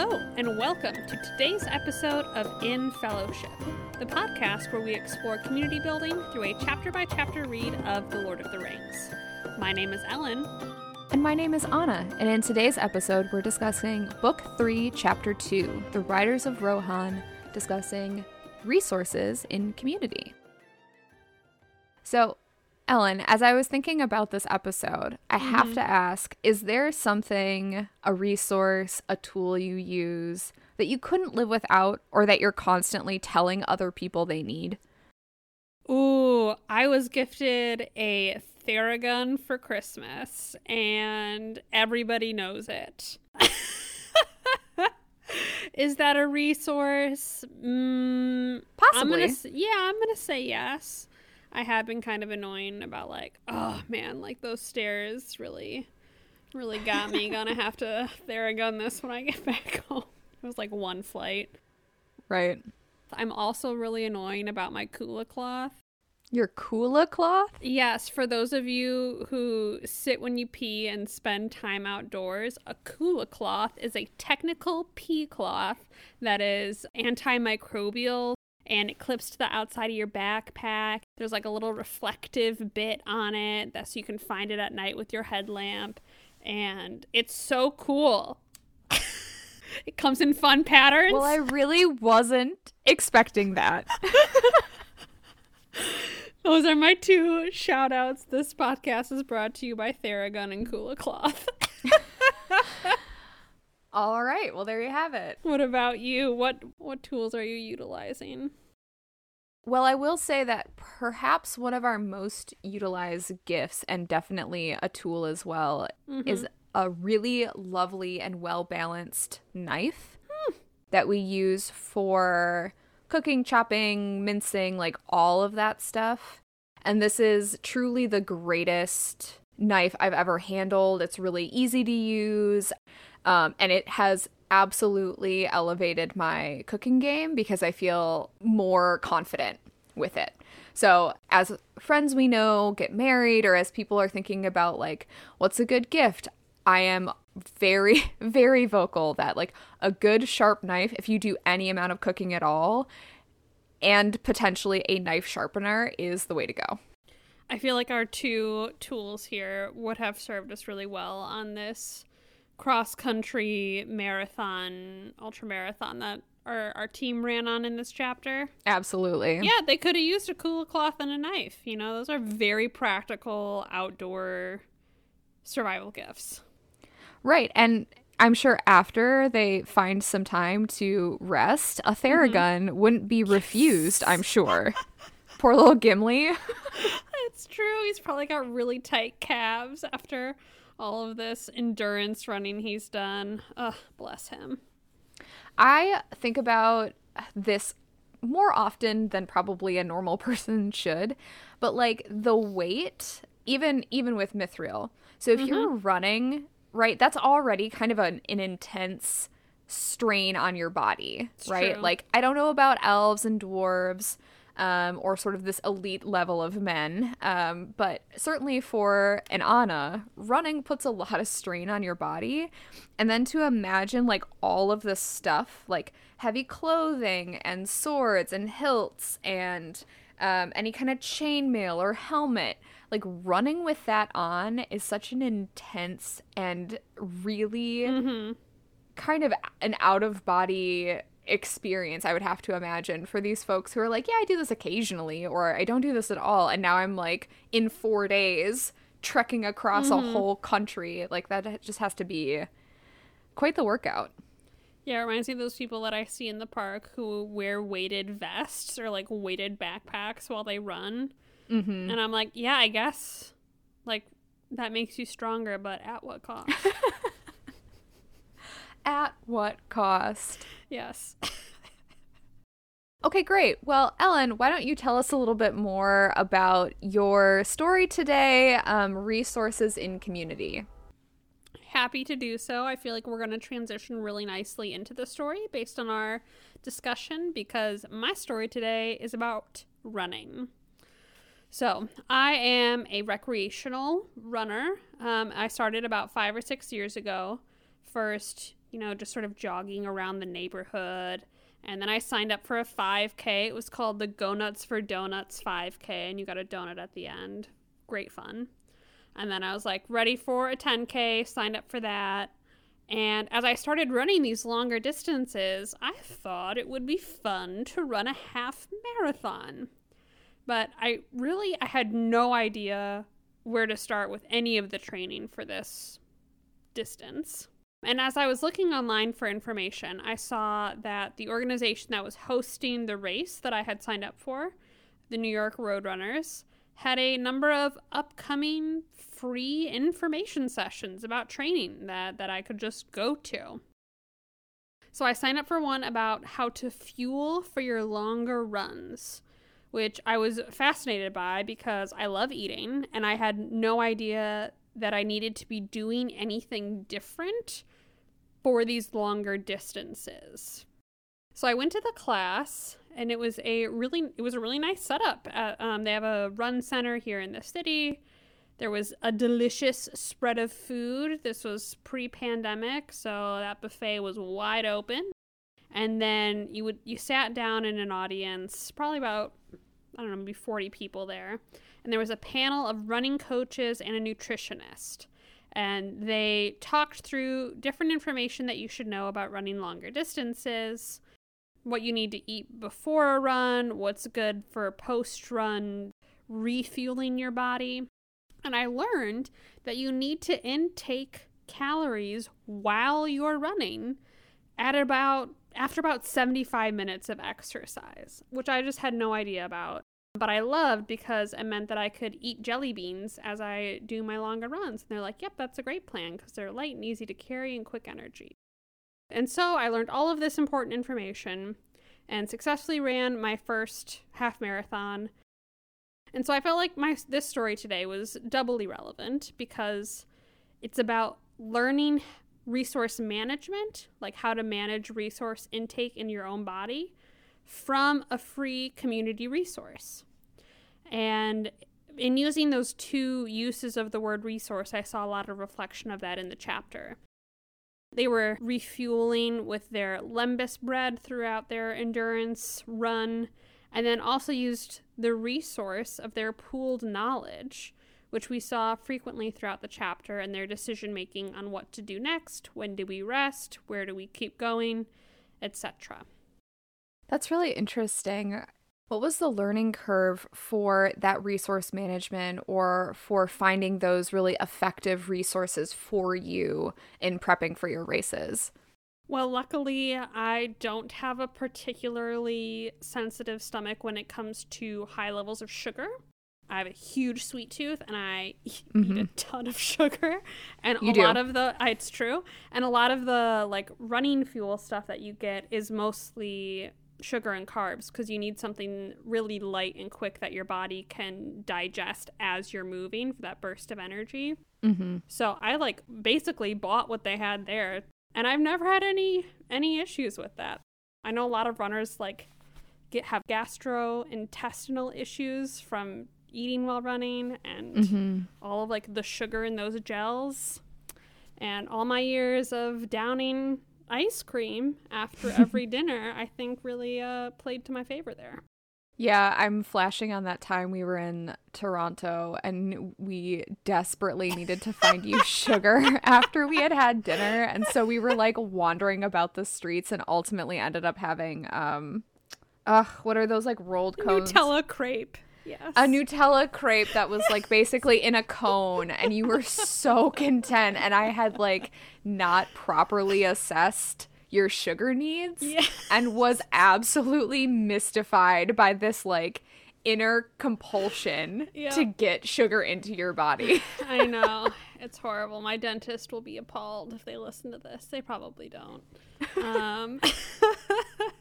Hello, and welcome to today's episode of In Fellowship, the podcast where we explore community building through a chapter by chapter read of The Lord of the Rings. My name is Ellen. And my name is Anna, and in today's episode, we're discussing Book 3, Chapter 2 The Riders of Rohan, discussing resources in community. So, Ellen, as I was thinking about this episode, I have Mm-hmm. to ask is there something, a resource, a tool you use that you couldn't live without or that you're constantly telling other people they need? Ooh, I was gifted a Theragun for Christmas, and everybody knows it. Is that a resource? Mm, I'm Possibly. gonna, yeah, I'm gonna say yes. I have been kind of annoying about like, oh man, like those stairs really, really got me. Gonna have to Theragun this when I get back home. It was like one flight. Right. I'm also really annoying about my Kula cloth. Your Kula cloth? Yes, for those of you who sit when you pee and spend time outdoors, a Kula cloth is a technical pee cloth that is antimicrobial and it clips to the outside of your backpack. There's like a little reflective bit on it that so you can find it at night with your headlamp. And it's so cool. it comes in fun patterns. Well, I really wasn't expecting that. Those are my two shout outs. This podcast is brought to you by Theragun and Kula Cloth. All right. Well, there you have it. what about you? What what tools are you utilizing? Well, I will say that perhaps one of our most utilized gifts, and definitely a tool as well, mm-hmm. is a really lovely and well balanced knife hmm. that we use for cooking, chopping, mincing, like all of that stuff. And this is truly the greatest knife I've ever handled. It's really easy to use. Um, and it has absolutely elevated my cooking game because I feel more confident with it. So, as friends we know get married, or as people are thinking about, like, what's a good gift, I am very, very vocal that, like, a good sharp knife, if you do any amount of cooking at all, and potentially a knife sharpener, is the way to go. I feel like our two tools here would have served us really well on this cross country marathon, ultra marathon that our, our team ran on in this chapter. Absolutely. Yeah, they could have used a Kula Cloth and a knife. You know, those are very practical outdoor survival gifts. Right. And I'm sure after they find some time to rest, a Theragun mm-hmm. wouldn't be refused, I'm sure. Poor little Gimli. It's true. He's probably got really tight calves after all of this endurance running he's done. Ugh, bless him. I think about this more often than probably a normal person should, but like the weight, even even with Mithril. So if you're mm-hmm. running, right, that's already kind of an, an intense strain on your body, right? true. Like I don't know about elves and dwarves. Um, or sort of this elite level of men. Um, but certainly for an Anna, running puts a lot of strain on your body. And then to imagine like all of this stuff, like heavy clothing and swords and hilts and um, any kind of chainmail or helmet, like running with that on is such an intense and really kind of an out of body experience I would have to imagine for these folks who are like, yeah, I do this occasionally or I don't do this at all and now I'm like in 4 days trekking across a whole country. Like that just has to be quite the workout. Yeah, it reminds me of those people that I see in the park who wear weighted vests or like weighted backpacks while they run. Mm-hmm. And I'm like, yeah, I guess like that makes you stronger, but at what cost? At what cost? yes. Okay, great. Well, Ellen, why don't you tell us a little bit more about your story today, um, resources in community? Happy to do so. I feel like we're going to transition really nicely into the story based on our discussion because my story today is about running. So, I am a recreational runner. Um, I started about five or six years ago. First you know, just sort of jogging around the neighborhood. And then I signed up for a 5K. It was called the Go Nuts for Donuts 5K, and you got a donut at the end. Great fun. And then I was like, ready for a 10K, signed up for that. And as I started running these longer distances, I thought it would be fun to run a half marathon. But I really I had no idea where to start with any of the training for this distance. And as I was looking online for information, I saw that the organization that was hosting the race that I had signed up for, the New York Roadrunners, had a number of upcoming free information sessions about training that, that I could just go to. So I signed up for one about how to fuel for your longer runs, which I was fascinated by because I love eating and I had no idea that I needed to be doing anything different for these longer distances. So I went to the class and it was a really it was a really nice setup. At, um, they have a run center here in the city. There was a delicious spread of food. This was pre-pandemic, so that buffet was wide open. And then you would you sat down in an audience, probably about I don't know, maybe 40 people there. And there was a panel of running coaches and a nutritionist. And they talked through different information that you should know about running longer distances, what you need to eat before a run, what's good for post run refueling your body. And I learned that you need to intake calories while you're running at about after about 75 minutes of exercise, which I just had no idea about. But I loved because it meant that I could eat jelly beans as I do my longer runs. And they're like, yep, that's a great plan because they're light and easy to carry and quick energy. And so I learned all of this important information and successfully ran my first half marathon. And so I felt like my this story today was doubly relevant because it's about learning resource management, like how to manage resource intake in your own body from a free community resource. And in using those two uses of the word resource, I saw a lot of reflection of that in the chapter. They were refueling with their lembas bread throughout their endurance run, and then also used the resource of their pooled knowledge, which we saw frequently throughout the chapter, and their decision making on what to do next, when do we rest, where do we keep going, etc. That's really interesting. What was the learning curve for that resource management or for finding those really effective resources for you in prepping for your races? Well, luckily, I don't have a particularly sensitive stomach when it comes to high levels of sugar. I have a huge sweet tooth and I eat mm-hmm. a ton of sugar. And you a do. lot of the, it's true. And a lot of the like running fuel stuff that you get is mostly sugar and carbs because you need something really light and quick that your body can digest as you're moving for that burst of energy. Mm-hmm. So I like basically bought what they had there, and I've never had any any issues with that. I know a lot of runners like get have gastrointestinal issues from eating while running and mm-hmm. all of like the sugar in those gels and all my years of downing ice cream after every dinner, I think really uh, played to my favor there. Yeah, I'm flashing on that time we were in Toronto and we desperately needed to find you sugar after we had had dinner. And so we were like wandering about the streets and ultimately ended up having, um, uh, what are those like rolled cones? Nutella crepe. Yes. A Nutella crepe that was like basically in a cone, and you were so content. And I had like not properly assessed your sugar needs yeah. and was absolutely mystified by this like inner compulsion yep. to get sugar into your body. I know. It's horrible. My dentist will be appalled if they listen to this. They probably don't. Um,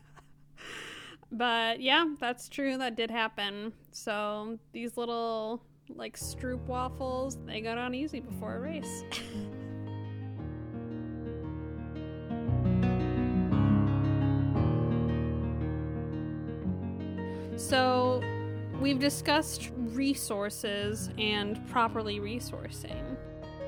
but yeah, that's true. That did happen. So these little like stroop waffles, they got on easy before a race. so we've discussed resources and properly resourcing.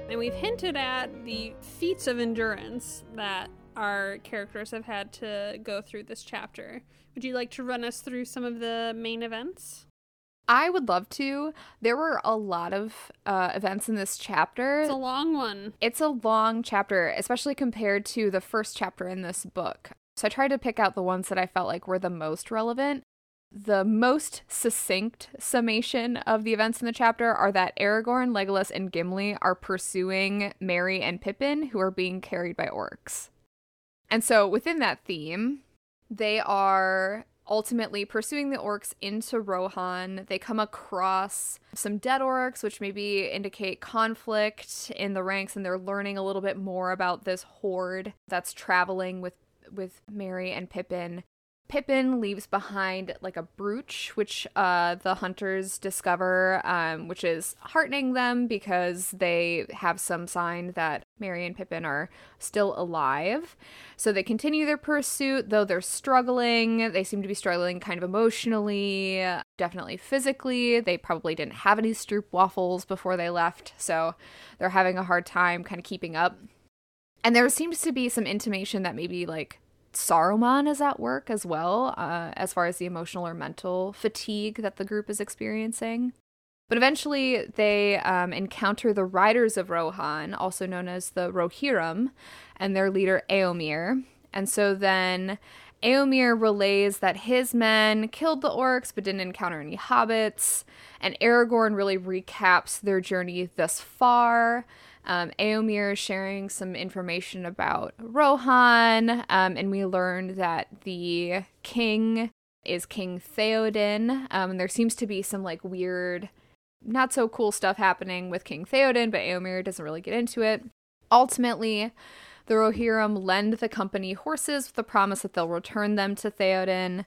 And we've hinted at the feats of endurance that our characters have had to go through this chapter. Would you like to run us through some of the main events? I would love to. There were a lot of uh, events in this chapter. It's a long one. It's a long chapter, especially compared to the first chapter in this book. So I tried to pick out the ones that I felt like were the most relevant. The most succinct summation of the events in the chapter are that Aragorn, Legolas, and Gimli are pursuing Merry and Pippin, who are being carried by orcs. And so within that theme, they are ultimately pursuing the orcs into Rohan. They come across some dead orcs, which maybe indicate conflict in the ranks, and they're learning a little bit more about this horde that's traveling with with Merry and Pippin. Pippin leaves behind like a brooch, which uh, the hunters discover, um, which is heartening them because they have some sign that Merry and Pippin are still alive. So they continue their pursuit, though they're struggling. They seem to be struggling kind of emotionally, definitely physically. They probably didn't have any stroopwafels before they left, so they're having a hard time kind of keeping up. And there seems to be some intimation that maybe like Saruman is at work as well, uh, as far as the emotional or mental fatigue that the group is experiencing. But eventually, they um, encounter the Riders of Rohan, also known as the Rohirrim, and their leader Eomer. And so then Eomer relays that his men killed the orcs but didn't encounter any hobbits. And Aragorn really recaps their journey thus far. Um, Eomer sharing some information about Rohan, um, and we learned that the king is King Theoden. Um, and there seems to be some like weird, not so cool stuff happening with King Theoden, but Eomer doesn't really get into it. Ultimately, the Rohirrim lend the company horses with the promise that they'll return them to Theoden.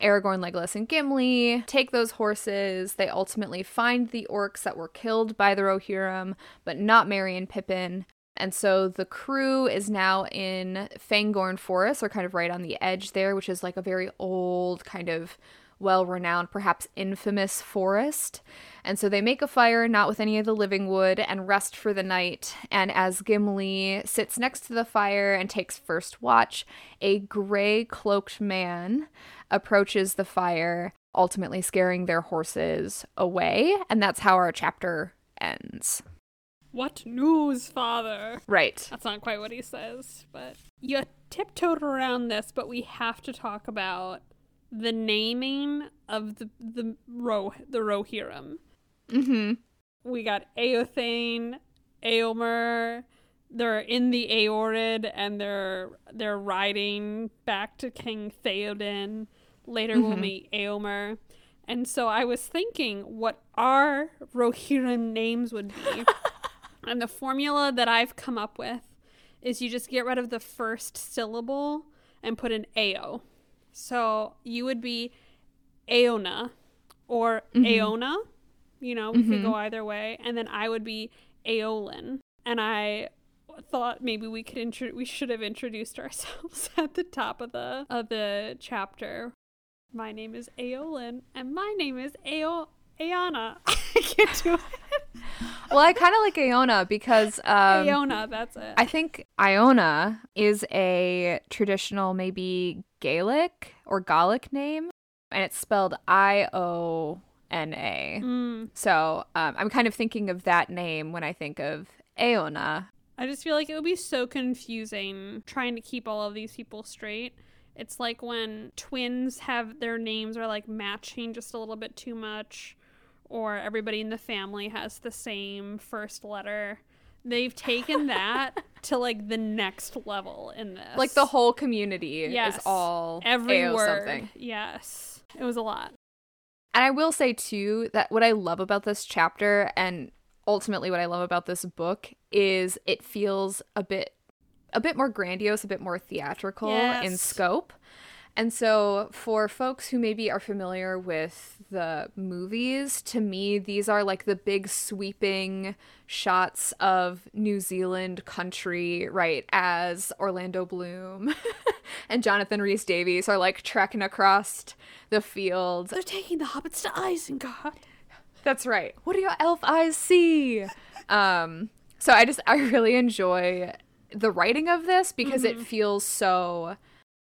Aragorn, Legolas, and Gimli take those horses. They ultimately find the orcs that were killed by the Rohirrim, but not Merry and Pippin. And so the crew is now in Fangorn Forest, or kind of right on the edge there, which is like a very old, kind of well renowned, perhaps infamous forest. And so they make a fire, not with any of the living wood, and rest for the night. And as Gimli sits next to the fire and takes first watch, a gray cloaked man approaches the fire, ultimately scaring their horses away. And that's how our chapter ends. What news, father? Right. That's not quite what he says, but you tiptoed around this, but we have to talk about the naming of the the Ro the Rohirrim. Mm-hmm. We got Eothain, Eomer. They're in the Eored and they're they're riding back to King Theoden. Later mm-hmm. we'll meet Eomer. And so I was thinking what our Rohirrim names would be. and the formula that I've come up with is you just get rid of the first syllable and put an AO. So you would be Aona or mm-hmm. Aona. You know, we mm-hmm. could go either way. And then I would be Aolin. And I thought maybe we could intro- we should have introduced ourselves at the top of the of the chapter. My name is Aolin and my name is Ao Aona. I can't do it. well, I kind of like Iona because um, Iona, that's it. I think Iona is a traditional, maybe Gaelic or Gallic name, and it's spelled I O N A. Mm. So um, I'm kind of thinking of that name when I think of Aona. I just feel like it would be so confusing trying to keep all of these people straight. It's like when twins have their names are like matching just a little bit too much or everybody in the family has the same first letter. They've taken that to like the next level in this. Like the whole community yes. is all every AO word. Something. Yes. It was a lot. And I will say too that what I love about this chapter and ultimately what I love about this book is it feels a bit a bit more grandiose, a bit more theatrical yes. in scope. And so, for folks who maybe are familiar with the movies, to me, these are like the big sweeping shots of New Zealand country, right? As Orlando Bloom and Jonathan Rhys Davies are like trekking across the fields. They're taking the hobbits to Isengard. That's right. What do your elf eyes see? Um, so I just, I really enjoy the writing of this because mm-hmm. it feels so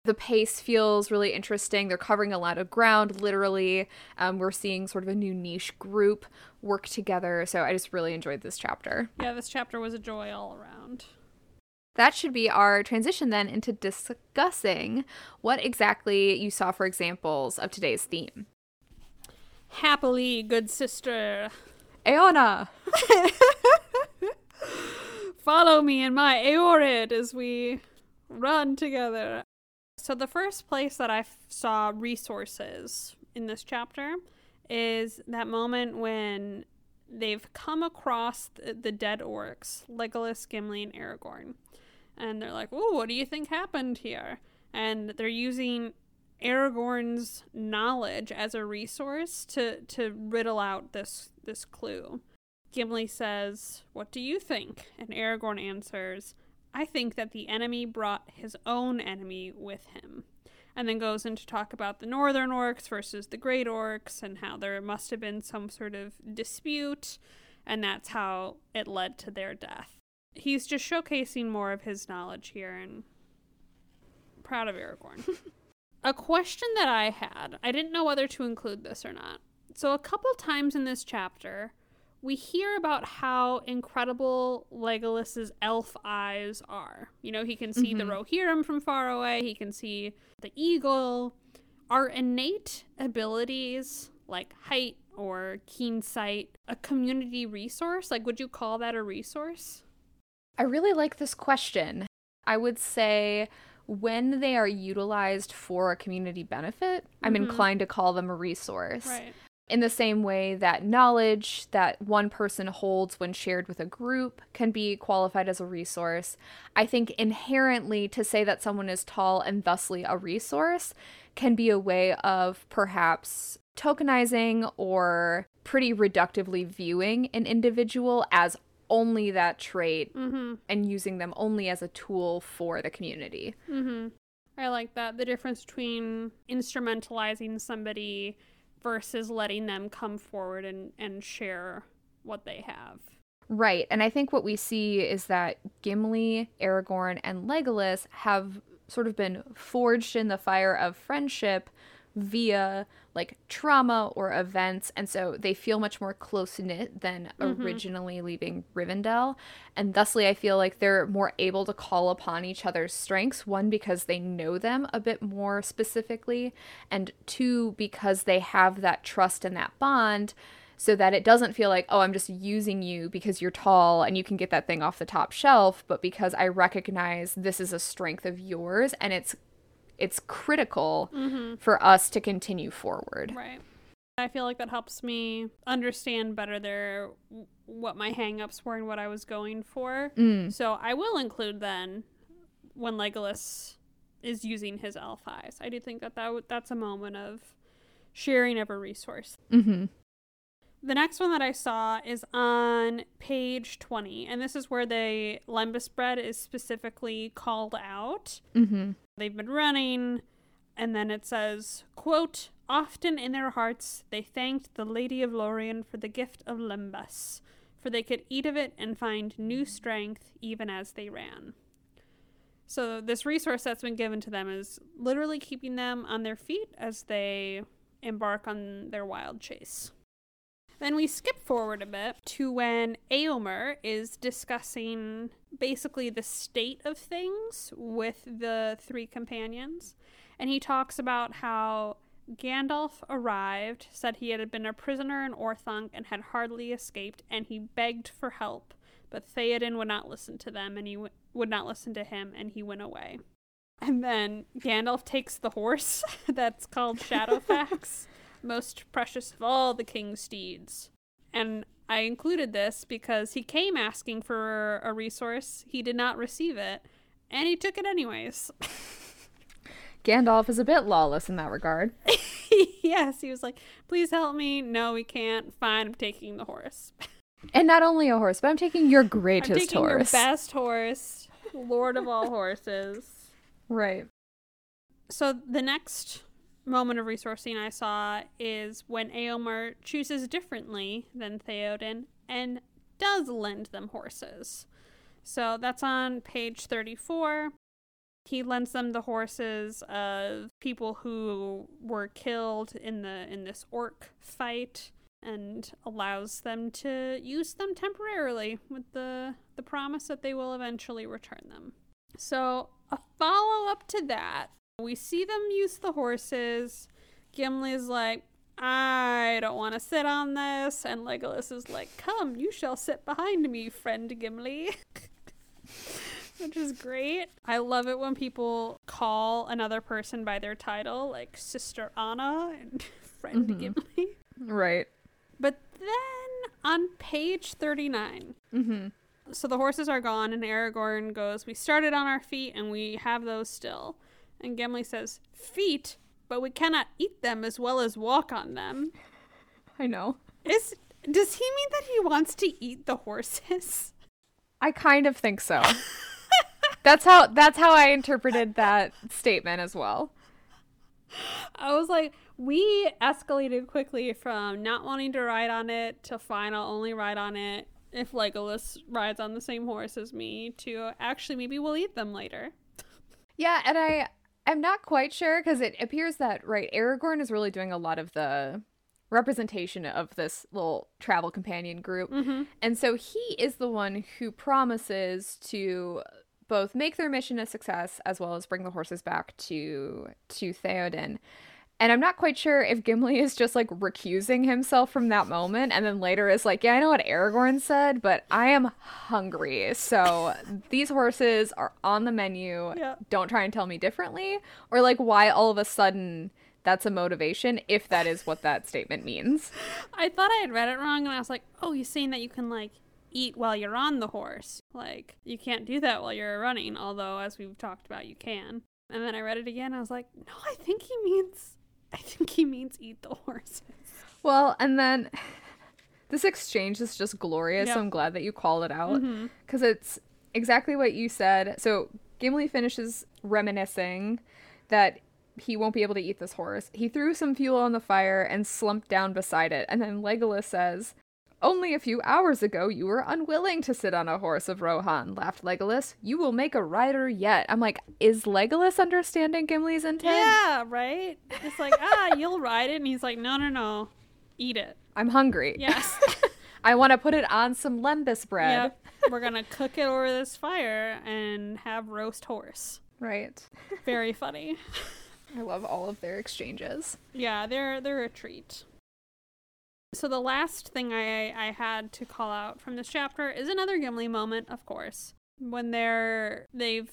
the pace feels really interesting. They're covering a lot of ground, literally. Um, we're seeing sort of a new niche group work together. So I just really enjoyed this chapter. Yeah, this chapter was a joy all around. That should be our transition then into discussing what exactly you saw for examples of today's theme. Happily, good sister. Aona! Follow me in my Aorid as we run together. So, the first place that I f- saw resources in this chapter is that moment when they've come across the, the dead orcs, Legolas, Gimli, and Aragorn. And they're like, oh, what do you think happened here? And they're using Aragorn's knowledge as a resource to, to riddle out this, this clue. Gimli says, What do you think? And Aragorn answers, I think that the enemy brought his own enemy with him. And then goes into talk about the northern orcs versus the great orcs and how there must have been some sort of dispute, and that's how it led to their death. He's just showcasing more of his knowledge here and proud of Aragorn. a question that I had, I didn't know whether to include this or not. So, a couple times in this chapter, we hear about how incredible Legolas's elf eyes are. You know, he can see mm-hmm. the Rohirrim from far away, he can see the eagle. Are innate abilities like height or keen sight a community resource? Like, would you call that a resource? I really like this question. I would say when they are utilized for a community benefit, mm-hmm. I'm inclined to call them a resource. Right in the same way that knowledge that one person holds when shared with a group can be qualified as a resource, I think inherently to say that someone is tall and thusly a resource can be a way of perhaps tokenizing or pretty reductively viewing an individual as only that trait mm-hmm. and using them only as a tool for the community. Mm-hmm. I like that. The difference between instrumentalizing somebody versus letting them come forward and, and share what they have. Right. And I think what we see is that Gimli, Aragorn, and Legolas have sort of been forged in the fire of friendship via like trauma or events and so they feel much more close knit than mm-hmm. originally leaving Rivendell and thusly I feel like they're more able to call upon each other's strengths one because they know them a bit more specifically and two because they have that trust and that bond so that it doesn't feel like, oh, I'm just using you because you're tall and you can get that thing off the top shelf, but because I recognize this is a strength of yours and it's it's critical mm-hmm. for us to continue forward. Right. I feel like that helps me understand better there what my hangups were and what I was going for. Mm. So I will include then when Legolas is using his elf eyes. I do think that, that w- that's a moment of sharing of a resource. Mm-hmm. The next one that I saw is on page 20, and this is where the lembas bread is specifically called out. Mm-hmm. They've been running, and then it says, quote, Often in their hearts they thanked the Lady of Lorien for the gift of lembas, for they could eat of it and find new strength even as they ran. So, this resource that's been given to them is literally keeping them on their feet as they embark on their wild chase. Then we skip forward a bit to when Eomer is discussing basically the state of things with the three companions. And he talks about how Gandalf arrived, said he had been a prisoner in Orthanc and had hardly escaped, and he begged for help. But Theoden would not listen to them, and he w- would not listen to him, and he went away. And then Gandalf takes the horse that's called Shadowfax most precious of all the king's steeds. And I included this because he came asking for a resource, he did not receive it, and he took it anyways. Gandalf is a bit lawless in that regard. yes, he was like, please help me. No, we can't. Fine, I'm taking the horse. And not only a horse, but I'm taking your greatest I'm taking horse. Your best horse, Lord of all horses. Right. So the next moment of resourcing I saw is when Eomer chooses differently than Theoden and does lend them horses. So that's on page 34. He lends them the horses of people who were killed in the in this orc fight and allows them to use them temporarily with the the promise that they will eventually return them. So, a follow up to that, we see them use the horses. Gimli's like, I don't want to sit on this. And Legolas is like, Come, you shall sit behind me, friend Gimli. Which is great. I love it when people call another person by their title, like Sister Anna and friend mm-hmm. Gimli. Right. But then on page 39, mm-hmm. so the horses are gone, and Aragorn goes, We started on our feet, and we have those still. And Gimli says, Feet? But we cannot eat them as well as walk on them. I know. Is does he mean that he wants to eat the horses? I kind of think so. that's how that's how I interpreted that statement as well. I was like, we escalated quickly from not wanting to ride on it to fine, I'll only ride on it if Legolas rides on the same horse as me to actually maybe we'll eat them later. Yeah, and I I'm not quite sure because it appears that right Aragorn is really doing a lot of the representation of this little travel companion group. Mm-hmm. And so he is the one who promises to both make their mission a success as well as bring the horses back to to Theoden. And I'm not quite sure if Gimli is just like recusing himself from that moment and then later is like, yeah, I know what Aragorn said, but I am hungry. So these horses are on the menu. Yeah. Don't try and tell me differently. Or like why all of a sudden that's a motivation if that is what that statement means. I thought I had read it wrong and I was like, oh, he's saying that you can like eat while you're on the horse. Like you can't do that while you're running, although as we've talked about, you can. And then I read it again. I was like, no, I think he means I think he means eat the horses. Well, and then this exchange is just glorious. Yep. So I'm glad that you called it out because mm-hmm. it's exactly what you said. So Gimli finishes reminiscing that he won't be able to eat this horse. He threw some fuel on the fire and slumped down beside it. And then Legolas says, only a few hours ago, you were unwilling to sit on a horse of Rohan, laughed Legolas. You will make a rider yet. I'm like, is Legolas understanding Gimli's intent? Yeah, right? It's like, ah, you'll ride it. And he's like, no, no, no. Eat it. I'm hungry. Yes. I want to put it on some lembas bread. Yep. We're going to cook it over this fire and have roast horse. Right. Very funny. I love all of their exchanges. Yeah, they're they're a treat. So the last thing I I had to call out from this chapter is another Gimli moment, of course, when they're they've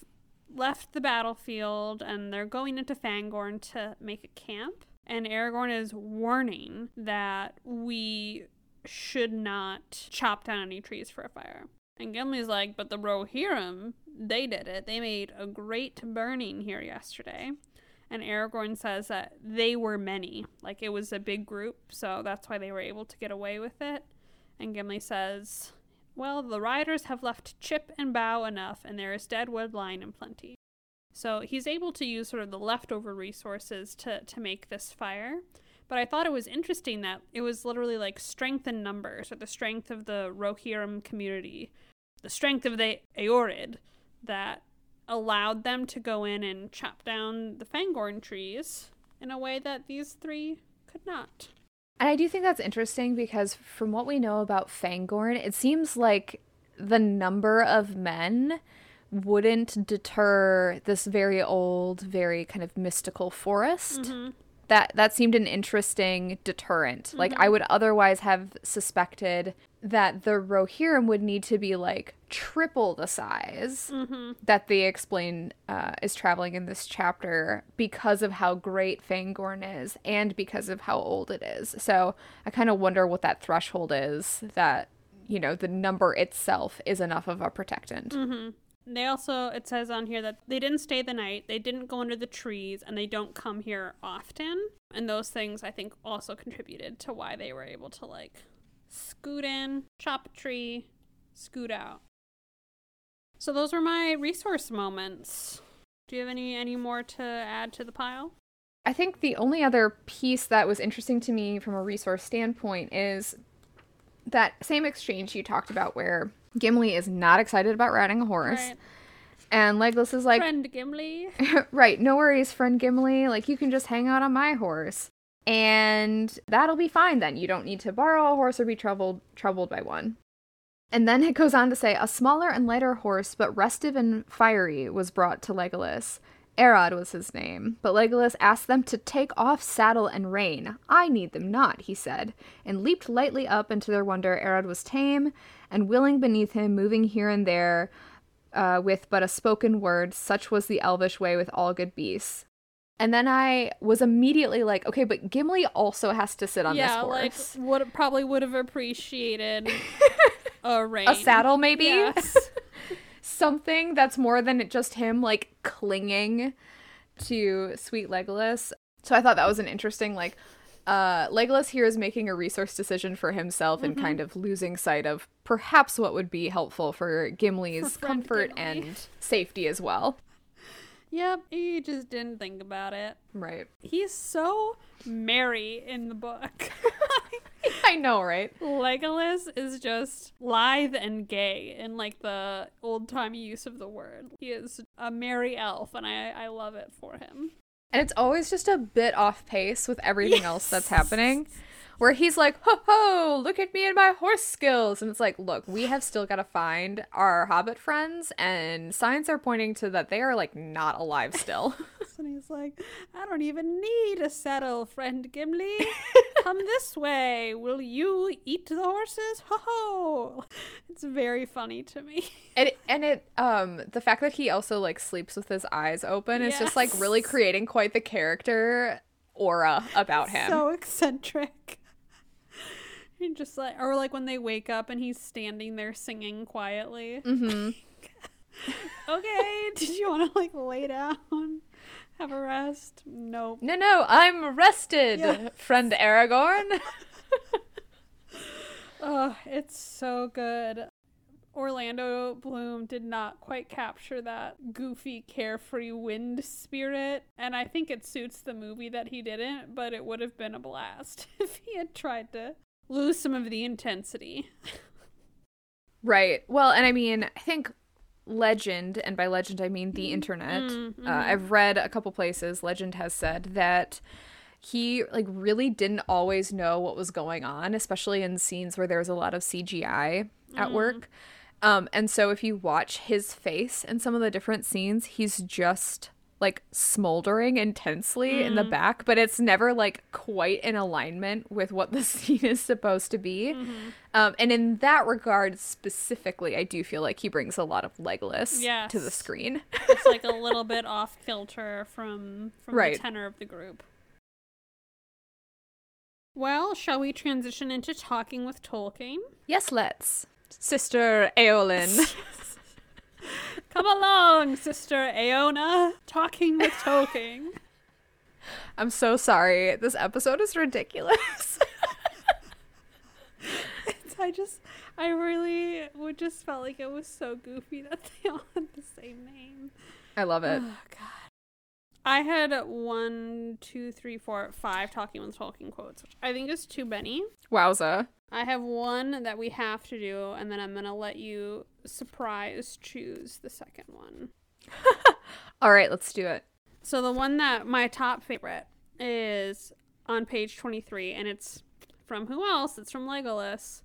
left the battlefield and they're going into Fangorn to make a camp. And Aragorn is warning that we should not chop down any trees for a fire. And Gimli's like, but the Rohirrim, they did it. They made a great burning here yesterday. And Aragorn says that they were many, like it was a big group, so that's why they were able to get away with it. And Gimli says, Well, the riders have left chip and bough enough, and there is dead wood lying in plenty. So he's able to use sort of the leftover resources to, to make this fire. But I thought it was interesting that it was literally like strength in numbers, or the strength of the Rohirrim community, the strength of the Eored, that allowed them to go in and chop down the Fangorn trees in a way that these three could not. And I do think that's interesting because from what we know about Fangorn, it seems like the number of men wouldn't deter this very old, very kind of mystical forest. Mm-hmm that that seemed an interesting deterrent. Mm-hmm. Like I would otherwise have suspected that the Rohirrim would need to be like triple the size mm-hmm. that they explain uh, is traveling in this chapter because of how great Fangorn is and because of how old it is. So I kind of wonder what that threshold is that you know the number itself is enough of a protectant. Mm-hmm. They also, it says on here that they didn't stay the night, they didn't go under the trees, and they don't come here often. And those things, I think, also contributed to why they were able to, like, scoot in, chop a tree, scoot out. So those were my resource moments. Do you have any any more to add to the pile? I think the only other piece that was interesting to me from a resource standpoint is that same exchange you talked about where Gimli is not excited about riding a horse. Right. And Legolas is like, Friend Gimli. right, no worries, friend Gimli. Like, you can just hang out on my horse. And that'll be fine then. You don't need to borrow a horse or be troubled troubled by one. And then it goes on to say a smaller and lighter horse, but restive and fiery, was brought to Legolas. Arod was his name, but Legolas asked them to take off saddle and rein. I need them not, he said, and leaped lightly up, and to their wonder, Arod was tame and willing beneath him, moving here and there uh, with but a spoken word. Such was the elvish way with all good beasts. And then I was immediately like, okay, but Gimli also has to sit on yeah, this like horse. would probably would have appreciated a rein. a saddle, maybe? Yes. Something that's more than just him, like, clinging to sweet Legolas. So I thought that was an interesting, like, uh, Legolas here is making a resource decision for himself and Mm-hmm. kind of losing sight of perhaps what would be helpful for Gimli's For comfort Gimli. and safety as well. Yep, he just didn't think about it. Right. He's so merry in the book. I know, right? Legolas is just lithe and gay in like the old timey use of the word. He is a merry elf, and I I love it for him. And it's always just a bit off pace with everything else that's happening. Where he's like, ho ho, look at me and my horse skills. And it's like, look, we have still got to find our hobbit friends, and signs are pointing to that they are like not alive still. And he's like, I don't even need a saddle, friend Gimli. Come this way. Will you eat the horses? Ho ho! It's very funny to me. and it, and it um the fact that he also like sleeps with his eyes open is just like really creating quite the character aura about him. So eccentric. Just like, or like when they wake up and he's standing there singing quietly. Mm-hmm. okay, did you want to like lay down, have a rest? Nope. No, no, I'm rested, Yeah. friend Aragorn. Oh, it's so good. Orlando Bloom did not quite capture that goofy, carefree wind spirit, and I think it suits the movie that he didn't, but it would have been a blast if he had tried to lose some of the intensity. Right. Well, and I mean, I think legend, and by legend I mean Mm-hmm. the internet. Uh, I've read a couple places. Legend has said that he like really didn't always know what was going on, especially in scenes where there was a lot of CGI at work. Um, and so if you watch his face in some of the different scenes, he's just like smoldering intensely in the back, but it's never like quite in alignment with what the scene is supposed to be. Um, and in that regard specifically, I do feel like he brings a lot of Legolas to the screen. It's like a little bit off kilter from from Right. the tenor of the group. Well, shall we transition into talking with Tolkien? yes, let's. Sister Eowyn. Come along, Sister Aona. Talking with Tolkien. I'm so sorry. This episode is ridiculous. I just, I really would just felt like it was so goofy that they all had the same name. I love it. Oh God. I had one, two, three, four, five talking with Tolkien quotes, which I think is too many. Wowza. I have one that we have to do, and then I'm gonna let you surprise choose the second one. All right, let's do it. So the one that my top favorite is on page 23, and it's from who else? It's from Legolas.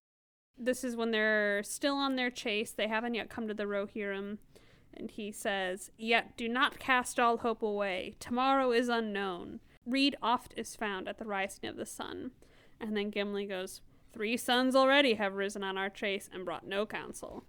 This is when they're still on their chase. They haven't yet come to the Rohirrim. And he says, Yet do not cast all hope away. Tomorrow is unknown. Rede oft is found at the rising of the sun. And then Gimli goes, Three suns already have risen on our chase and brought no counsel.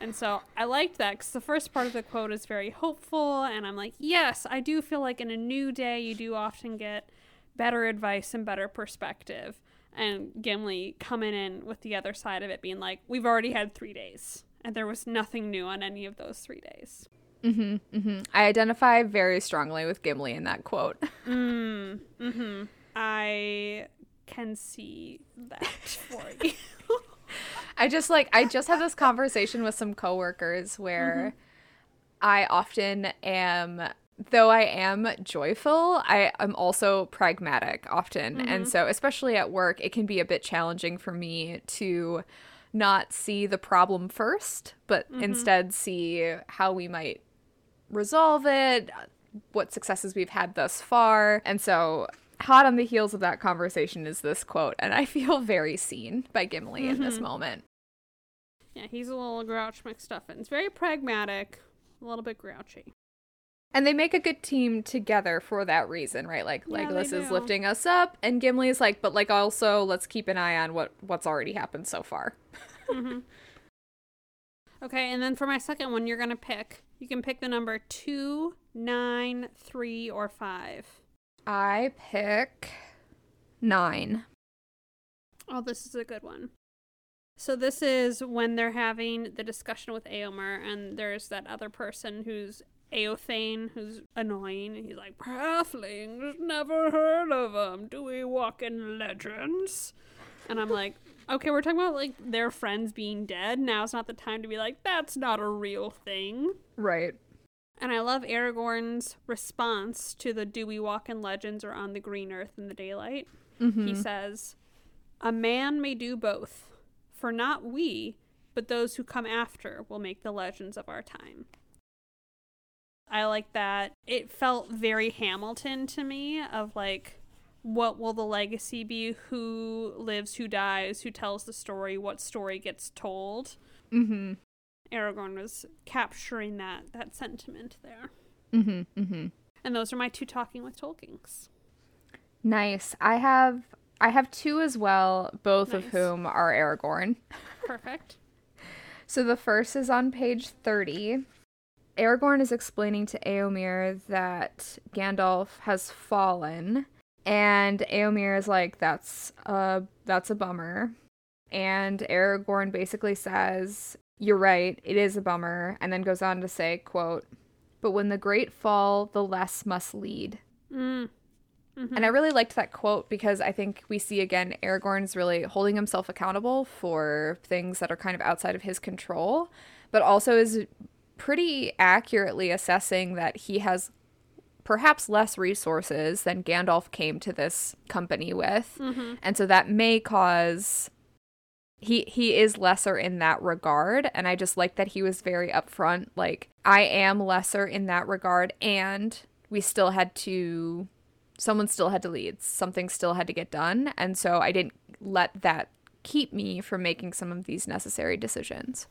And so I liked that because the first part of the quote is very hopeful. And I'm like, yes, I do feel like in a new day, you do often get better advice and better perspective. And Gimli coming in with the other side of it being like, we've already had three days. And there was nothing new on any of those three days. Mm-hmm, mm-hmm. I identify very strongly with Gimli in that quote. Mm, mm-hmm. I can see that for you. I just like I just had this conversation with some coworkers where I often am though I am joyful, I am also pragmatic often. And so especially at work, it can be a bit challenging for me to not see the problem first, but Mhm. instead see how we might resolve it, what successes we've had thus far. And so, hot on the heels of that conversation is this quote, and I feel very seen by Gimli in this Mhm. moment. Yeah, he's a little grouch McStuffins. Very pragmatic, a little bit grouchy. And they make a good team together for that reason, right? Like Yeah, Legolas is lifting us up, and Gimli is like, but like also let's keep an eye on what what's already happened so far. hmm Okay, and then for my second one, you're gonna pick. You can pick the number two, nine, three, or five. I pick nine. Oh, this is a good one. So this is when they're having the discussion with Eomer, and there's that other person who's Eothain, who's annoying. and He's like, "Halflings, never heard of them. Do we walk in legends?" And I'm like, "Okay, we're talking about like their friends being dead. Now's not the time to be like, that's not a real thing." Right. And I love Aragorn's response to the "Do we walk in legends or on the green earth in the daylight?" Mm-hmm. He says, A man may do both, for not we, but those who come after will make the legends of our time. I like that. It felt very Hamilton to me of like, what will the legacy be? Who lives, who dies, who tells the story, what story gets told? mm-hmm. Aragorn was capturing that that sentiment there. Mm-hmm. Mm-hmm. And those are my two talking with Tolkien's. Nice. I have I have two as well, both of whom are Aragorn. Perfect. So the first is on page 30. Aragorn is explaining to Eomer that Gandalf has fallen, and Eomer is like, "That's a that's a bummer." And Aragorn basically says, "You're right, it is a bummer," and then goes on to say, "quote But when the great fall, the less must lead." Mm. Mhm. And I really liked that quote because I think we see again Aragorn's really holding himself accountable for things that are kind of outside of his control, but also is pretty accurately assessing that he has perhaps less resources than Gandalf came to this company with. Mhm. And so that may cause he he is lesser in that regard and I just like that he was very upfront like I am lesser in that regard and we still had to someone still had to lead. Something still had to get done and so I didn't let that keep me from making some of these necessary decisions.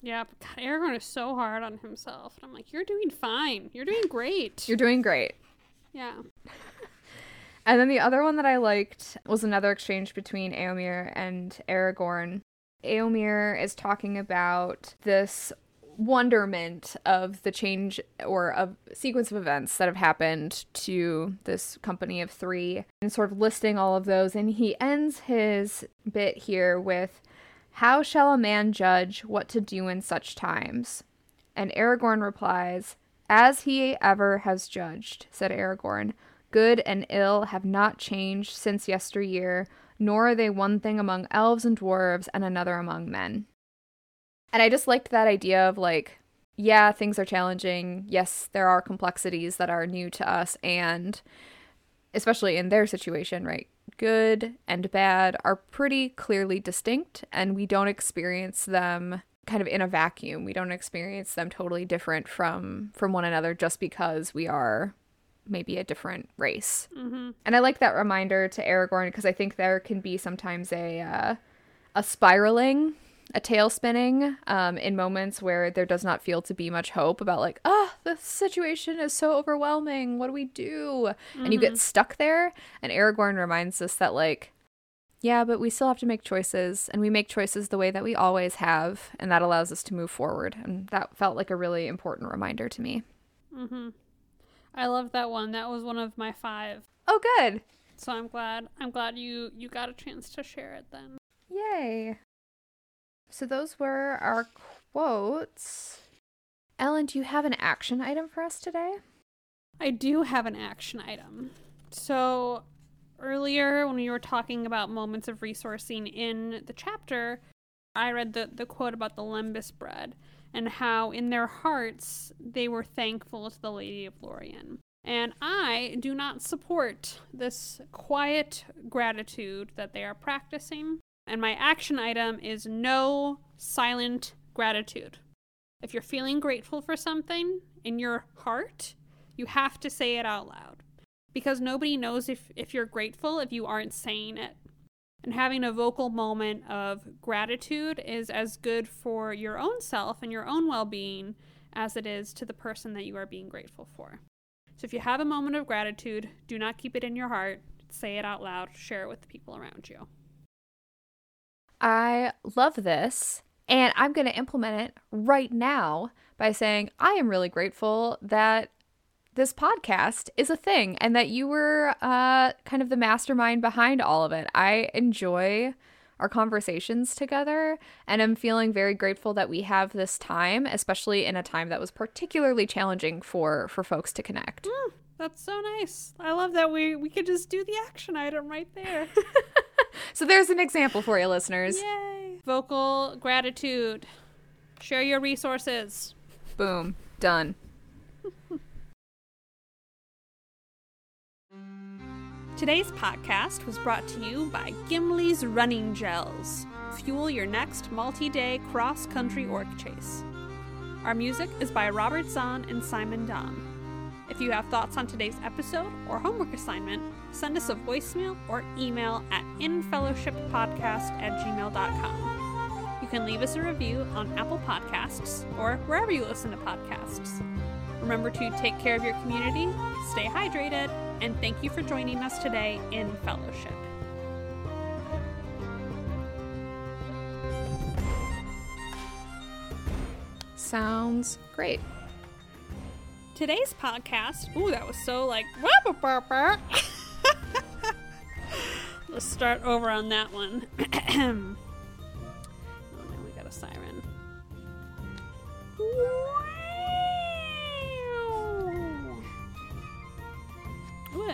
Yeah, but God, Aragorn is so hard on himself. And I'm like, you're doing fine. You're doing great. You're doing great. yeah. And then the other one that I liked was another exchange between Eomer and Aragorn. Eomer is talking about this wonderment of the change or a sequence of events that have happened to this company of three and sort of listing all of those. And he ends his bit here with, How shall a man judge what to do in such times? And Aragorn replies, As he ever has judged, said Aragorn. Good and ill have not changed since yesteryear, nor are they one thing among elves and dwarves and another among men. And I just liked that idea of like, yeah, things are challenging. Yes, there are complexities that are new to us, and especially in their situation, right? Good and bad are pretty clearly distinct, and we don't experience them kind of in a vacuum. We don't experience them totally different from from one another just because we are maybe a different race. Mm-hmm. And I like that reminder to Aragorn because I think there can be sometimes a uh, a spiraling, a tail spinning um, in moments where there does not feel to be much hope about like, ah, the situation is so overwhelming. What do we do? And you get stuck there. And Aragorn reminds us that like, yeah, but we still have to make choices, and we make choices the way that we always have, and that allows us to move forward. And that felt like a really important reminder to me. Mm-hmm. I love that one. That was one of my five. Oh, good. So I'm glad. I'm glad you you got a chance to share it then. Yay. So those were our quotes. Ellen, do you have an action item for us today? I do have an action item. So earlier when we were talking about moments of resourcing in the chapter, I read the, the quote about the lembas bread and how in their hearts they were thankful to the Lady of Lorien. And I do not support this quiet gratitude that they are practicing. And my action item is no silent gratitude. If you're feeling grateful for something in your heart, you have to say it out loud. Because nobody knows if, if you're grateful if you aren't saying it. And having a vocal moment of gratitude is as good for your own self and your own well being as it is to the person that you are being grateful for. So if you have a moment of gratitude, do not keep it in your heart. Say it out loud, share it with the people around you. I love this. And I'm going to implement it right now by saying I am really grateful that this podcast is a thing and that you were uh, kind of the mastermind behind all of it. I enjoy our conversations together and I'm feeling very grateful that we have this time, especially in a time that was particularly challenging for for folks to connect. Mm, that's so nice. I love that we we could just do the action item right there. so there's an example for you listeners. Yay. Vocal gratitude. Share your resources. Boom. Done. Today's podcast was brought to you by Gimli's Running Gels. Fuel your next multi day cross country orc chase. Our music is by Robert Zahn and Simon Dom. If you have thoughts on today's episode or homework assignment, send us a voicemail or email at infellowshippodcast at gmail.com. You can leave us a review on Apple Podcasts or wherever you listen to podcasts. Remember to take care of your community, stay hydrated, and thank you for joining us today in fellowship. Sounds great. Today's podcast, ooh, that was so like, let's start over on that one.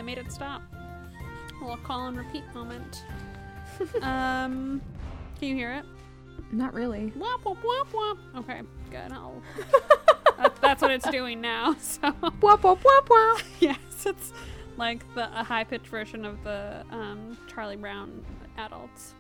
made it stop. A little call and repeat moment. um, can you hear it? Not really. Womp, womp, womp, womp. Okay, good. I'll... that's, that's what it's doing now. So. Womp, womp, womp, womp. yes, it's like the a high pitched version of the um, Charlie Brown adults.